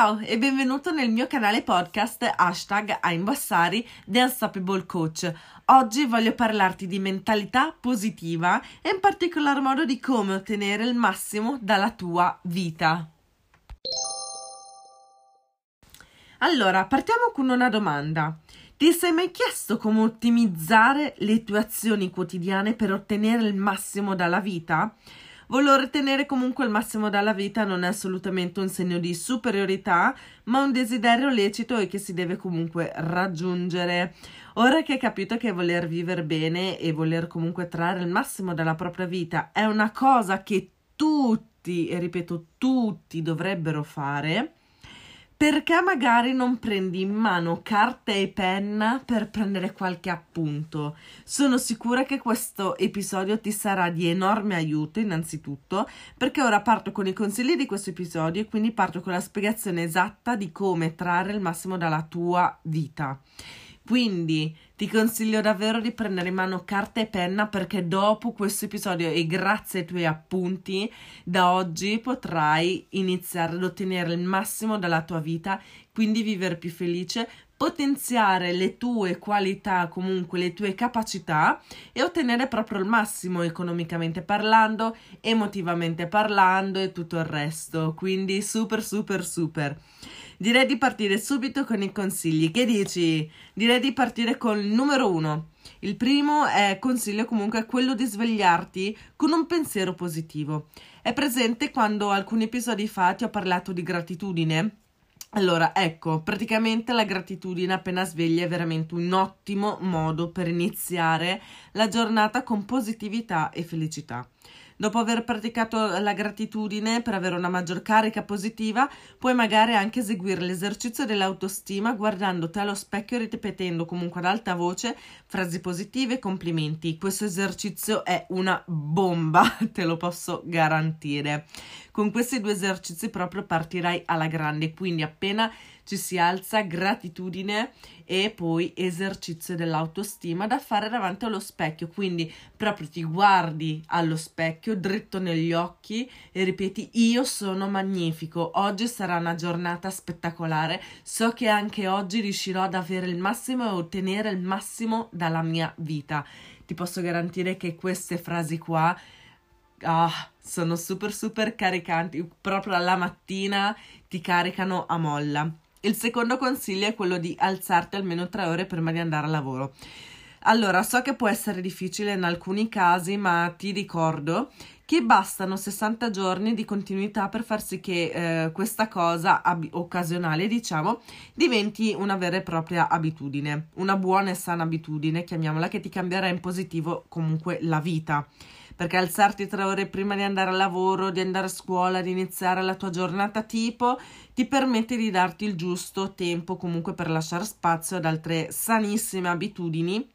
Ciao e benvenuto nel mio canale podcast hashtag I'm Bassari The Unstoppable Coach. Oggi voglio parlarti di mentalità positiva e in particolar modo di come ottenere il massimo dalla tua vita. Allora, partiamo con una domanda. Ti sei mai chiesto come ottimizzare le tue azioni quotidiane per ottenere il massimo dalla vita? Voler ottenere comunque il massimo dalla vita non è assolutamente un segno di superiorità, ma un desiderio lecito e che si deve comunque raggiungere. Ora che hai capito che voler vivere bene e voler comunque trarre il massimo dalla propria vita è una cosa che tutti, e ripeto tutti, dovrebbero fare, perché magari non prendi in mano carta e penna per prendere qualche appunto? Sono sicura che questo episodio ti sarà di enorme aiuto, innanzitutto, perché ora parto con i consigli di questo episodio e quindi parto con la spiegazione esatta di come trarre il massimo dalla tua vita. Quindi ti consiglio davvero di prendere in mano carta e penna perché dopo questo episodio e grazie ai tuoi appunti da oggi potrai iniziare ad ottenere il massimo dalla tua vita, quindi vivere più felice, potenziare le tue qualità, comunque le tue capacità e ottenere proprio il massimo economicamente parlando, emotivamente parlando e tutto il resto. Quindi super super super. Direi di partire subito con i consigli. Che dici? Direi di partire con il numero uno. Il primo è consiglio comunque quello di svegliarti con un pensiero positivo. È presente quando alcuni episodi fa ti ho parlato di gratitudine? Allora, ecco, praticamente la gratitudine appena sveglia è veramente un ottimo modo per iniziare la giornata con positività e felicità. Dopo aver praticato la gratitudine per avere una maggior carica positiva, puoi magari anche eseguire l'esercizio dell'autostima guardandoti allo specchio e ripetendo comunque ad alta voce frasi positive e complimenti. Questo esercizio è una bomba, te lo posso garantire. Con questi due esercizi proprio partirai alla grande, quindi appena ci si alza gratitudine e poi esercizio dell'autostima da fare davanti allo specchio. Quindi proprio ti guardi allo specchio dritto negli occhi e ripeti io sono magnifico, oggi sarà una giornata spettacolare, so che anche oggi riuscirò ad avere il massimo e ottenere il massimo dalla mia vita. Ti posso garantire che queste frasi qua ah, sono super super caricanti, proprio alla mattina ti caricano a molla. Il secondo consiglio è quello di alzarti almeno tre ore prima di andare al lavoro. Allora, so che può essere difficile in alcuni casi, ma ti ricordo che bastano 60 giorni di continuità per far sì che eh, questa cosa ab- occasionale, diciamo, diventi una vera e propria abitudine, una buona e sana abitudine, chiamiamola, che ti cambierà in positivo comunque la vita perché alzarti tre ore prima di andare al lavoro, di andare a scuola, di iniziare la tua giornata tipo, ti permette di darti il giusto tempo comunque per lasciare spazio ad altre sanissime abitudini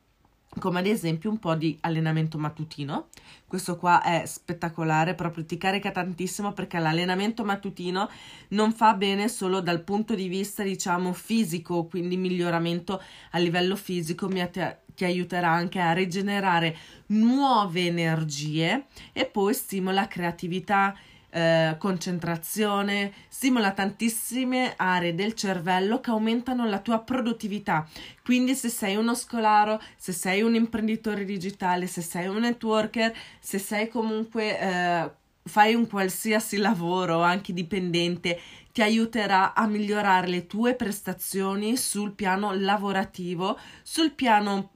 come ad esempio un po' di allenamento mattutino. Questo qua è spettacolare, proprio ti carica tantissimo perché l'allenamento mattutino non fa bene solo dal punto di vista, diciamo, fisico, quindi miglioramento a livello fisico, mi, att- ti aiuterà anche a rigenerare nuove energie e poi stimola creatività, eh, concentrazione, stimola tantissime aree del cervello che aumentano la tua produttività. Quindi se sei uno scolaro, se sei un imprenditore digitale, se sei un networker, se sei comunque eh, fai un qualsiasi lavoro, anche dipendente, ti aiuterà a migliorare le tue prestazioni sul piano lavorativo, sul piano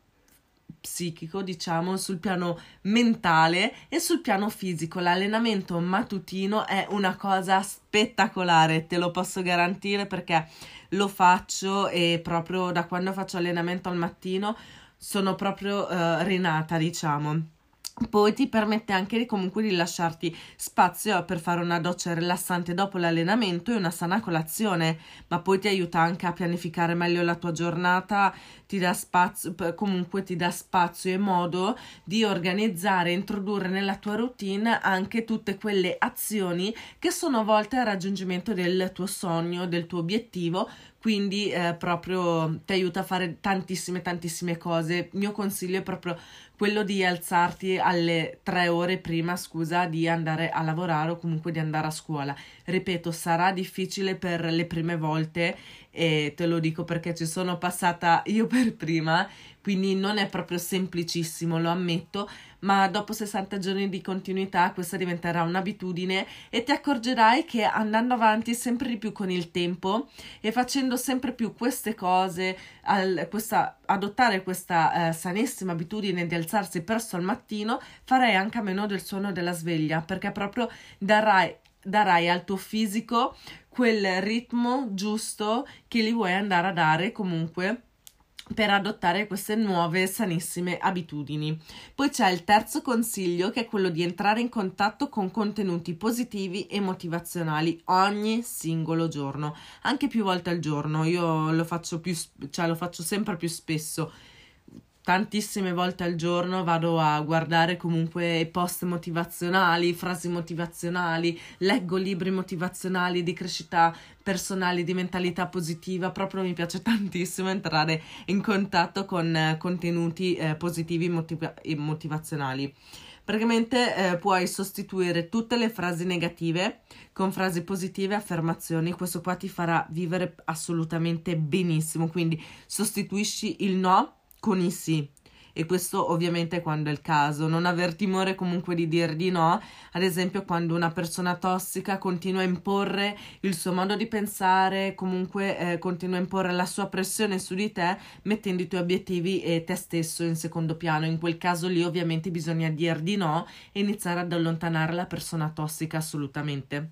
psichico, diciamo, sul piano mentale e sul piano fisico. L'allenamento mattutino è una cosa spettacolare, te lo posso garantire perché lo faccio e proprio da quando faccio allenamento al mattino sono proprio uh, rinata, diciamo. Poi ti permette anche comunque di lasciarti spazio per fare una doccia rilassante dopo l'allenamento e una sana colazione, ma poi ti aiuta anche a pianificare meglio la tua giornata, ti dà spazio, comunque ti dà spazio e modo di organizzare introdurre nella tua routine anche tutte quelle azioni che sono volte al raggiungimento del tuo sogno, del tuo obiettivo, quindi eh, proprio ti aiuta a fare tantissime tantissime cose. Il mio consiglio è proprio quello di alzarti alle tre ore prima, scusa, di andare a lavorare o comunque di andare a scuola. Ripeto, sarà difficile per le prime volte e te lo dico perché ci sono passata io per prima, quindi non è proprio semplicissimo, lo ammetto, ma dopo 60 giorni di continuità questa diventerà un'abitudine e ti accorgerai che andando avanti sempre di più con il tempo e facendo sempre più queste cose, al, questa, adottare questa eh, sanissima abitudine di alzarsi presto al mattino, farai anche a meno del suono della sveglia perché proprio darai darai al tuo fisico quel ritmo giusto che gli vuoi andare a dare comunque per adottare queste nuove sanissime abitudini. Poi c'è il terzo consiglio che è quello di entrare in contatto con contenuti positivi e motivazionali ogni singolo giorno, anche più volte al giorno. Io lo faccio più cioè lo faccio sempre più spesso tantissime volte al giorno vado a guardare comunque post motivazionali, frasi motivazionali, leggo libri motivazionali di crescita personale, di mentalità positiva, proprio mi piace tantissimo entrare in contatto con eh, contenuti eh, positivi motiva- e motivazionali. Praticamente eh, puoi sostituire tutte le frasi negative con frasi positive e affermazioni. Questo qua ti farà vivere assolutamente benissimo. Quindi sostituisci il no con i sì. E questo ovviamente quando è il caso. Non aver timore comunque di dir di no, ad esempio quando una persona tossica continua a imporre il suo modo di pensare, comunque eh, continua a imporre la sua pressione su di te, mettendo i tuoi obiettivi e te stesso in secondo piano. In quel caso lì ovviamente bisogna dir di no e iniziare ad allontanare la persona tossica assolutamente.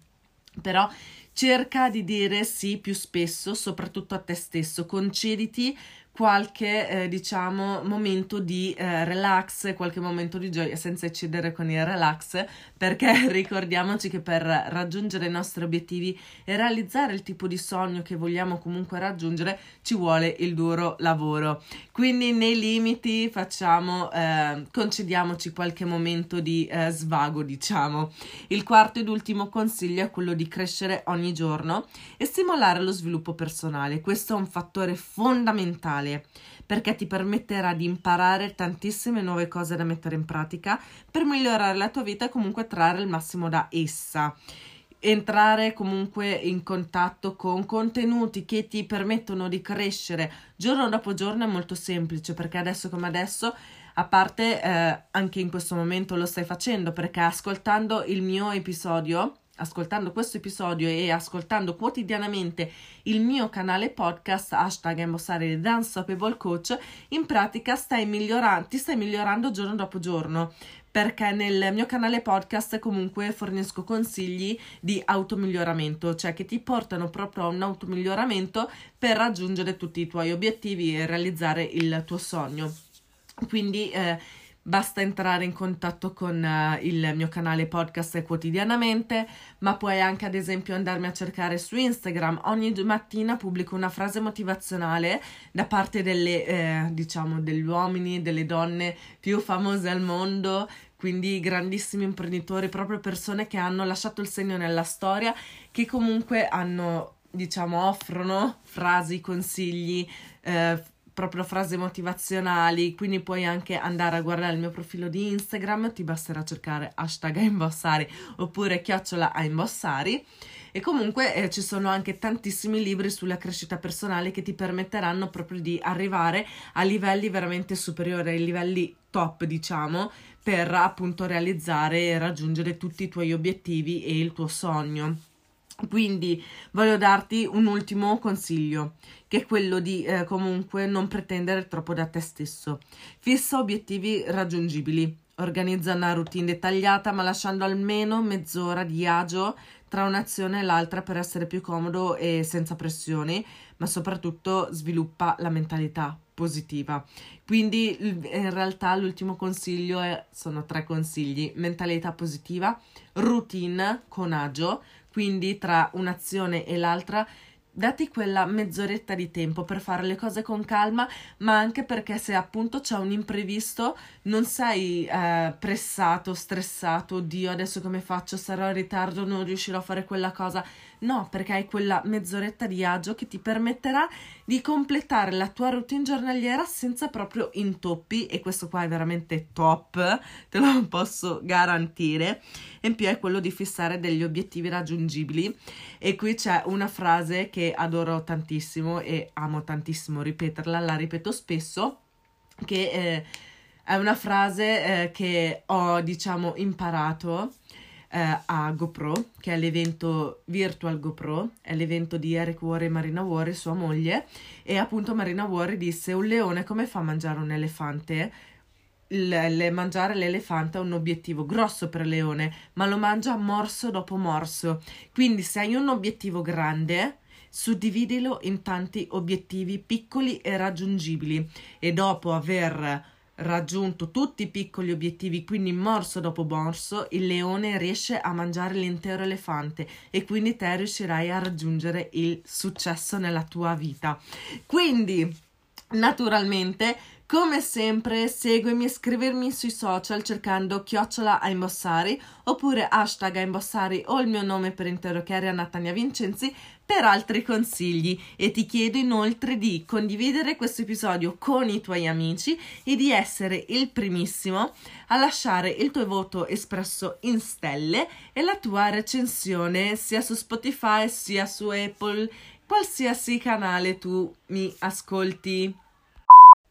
Però cerca di dire sì più spesso, soprattutto a te stesso, concediti qualche eh, diciamo momento di eh, relax, qualche momento di gioia senza eccedere con il relax, perché ricordiamoci che per raggiungere i nostri obiettivi e realizzare il tipo di sogno che vogliamo comunque raggiungere ci vuole il duro lavoro. Quindi nei limiti facciamo eh, concediamoci qualche momento di eh, svago, diciamo. Il quarto ed ultimo consiglio è quello di crescere ogni giorno e stimolare lo sviluppo personale. Questo è un fattore fondamentale digitale perché ti permetterà di imparare tantissime nuove cose da mettere in pratica per migliorare la tua vita e comunque trarre il massimo da essa. Entrare comunque in contatto con contenuti che ti permettono di crescere giorno dopo giorno è molto semplice perché adesso come adesso a parte eh, anche in questo momento lo stai facendo perché ascoltando il mio episodio ascoltando questo episodio e ascoltando quotidianamente il mio canale podcast hashtag Embossare The Coach in pratica stai migliorando ti stai migliorando giorno dopo giorno perché nel mio canale podcast comunque fornisco consigli di automiglioramento, cioè che ti portano proprio a un automiglioramento per raggiungere tutti i tuoi obiettivi e realizzare il tuo sogno. Quindi eh, Basta entrare in contatto con uh, il mio canale podcast quotidianamente, ma puoi anche ad esempio andarmi a cercare su Instagram. Ogni mattina pubblico una frase motivazionale da parte delle, eh, diciamo, degli uomini, delle donne più famose al mondo, quindi grandissimi imprenditori, proprio persone che hanno lasciato il segno nella storia, che comunque hanno, diciamo, offrono frasi, consigli, eh, proprio frasi motivazionali, quindi puoi anche andare a guardare il mio profilo di Instagram, ti basterà cercare hashtag imbossari oppure chiocciola a imbossari e comunque eh, ci sono anche tantissimi libri sulla crescita personale che ti permetteranno proprio di arrivare a livelli veramente superiori, ai livelli top diciamo, per appunto realizzare e raggiungere tutti i tuoi obiettivi e il tuo sogno. Quindi voglio darti un ultimo consiglio, che è quello di eh, comunque non pretendere troppo da te stesso. Fissa obiettivi raggiungibili, organizza una routine dettagliata ma lasciando almeno mezz'ora di agio tra un'azione e l'altra per essere più comodo e senza pressioni, ma soprattutto sviluppa la mentalità positiva. Quindi in realtà l'ultimo consiglio è, sono tre consigli, mentalità positiva, routine con agio, quindi tra un'azione e l'altra dati quella mezz'oretta di tempo per fare le cose con calma, ma anche perché se appunto c'è un imprevisto non sei eh, pressato, stressato, Dio adesso come faccio, sarò in ritardo, non riuscirò a fare quella cosa. No, perché hai quella mezz'oretta di agio che ti permetterà di completare la tua routine giornaliera senza proprio intoppi e questo qua è veramente top, te lo posso garantire. E in più è quello di fissare degli obiettivi raggiungibili e qui c'è una frase che adoro tantissimo e amo tantissimo ripeterla, la ripeto spesso, che eh, è una frase eh, che ho diciamo imparato eh, a GoPro, che è l'evento Virtual GoPro, è l'evento di Eric War e Marina War, sua moglie, e appunto Marina War disse un leone come fa a mangiare un elefante? Il, il, mangiare l'elefante è un obiettivo grosso per leone, ma lo mangia morso dopo morso. Quindi se hai un obiettivo grande, suddividilo in tanti obiettivi piccoli e raggiungibili e dopo aver raggiunto tutti i piccoli obiettivi, quindi morso dopo morso, il leone riesce a mangiare l'intero elefante e quindi te riuscirai a raggiungere il successo nella tua vita. Quindi, naturalmente, come sempre, seguimi e scrivermi sui social cercando chiocciola a imbossari oppure hashtag a imbossari o il mio nome per intero che è Natania Vincenzi per altri consigli e ti chiedo inoltre di condividere questo episodio con i tuoi amici e di essere il primissimo a lasciare il tuo voto espresso in stelle e la tua recensione sia su Spotify sia su Apple, qualsiasi canale tu mi ascolti.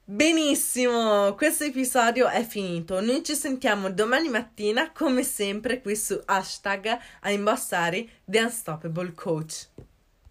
Benissimo, questo episodio è finito. Noi ci sentiamo domani mattina, come sempre, qui su hashtag a imbossare The Unstoppable Coach.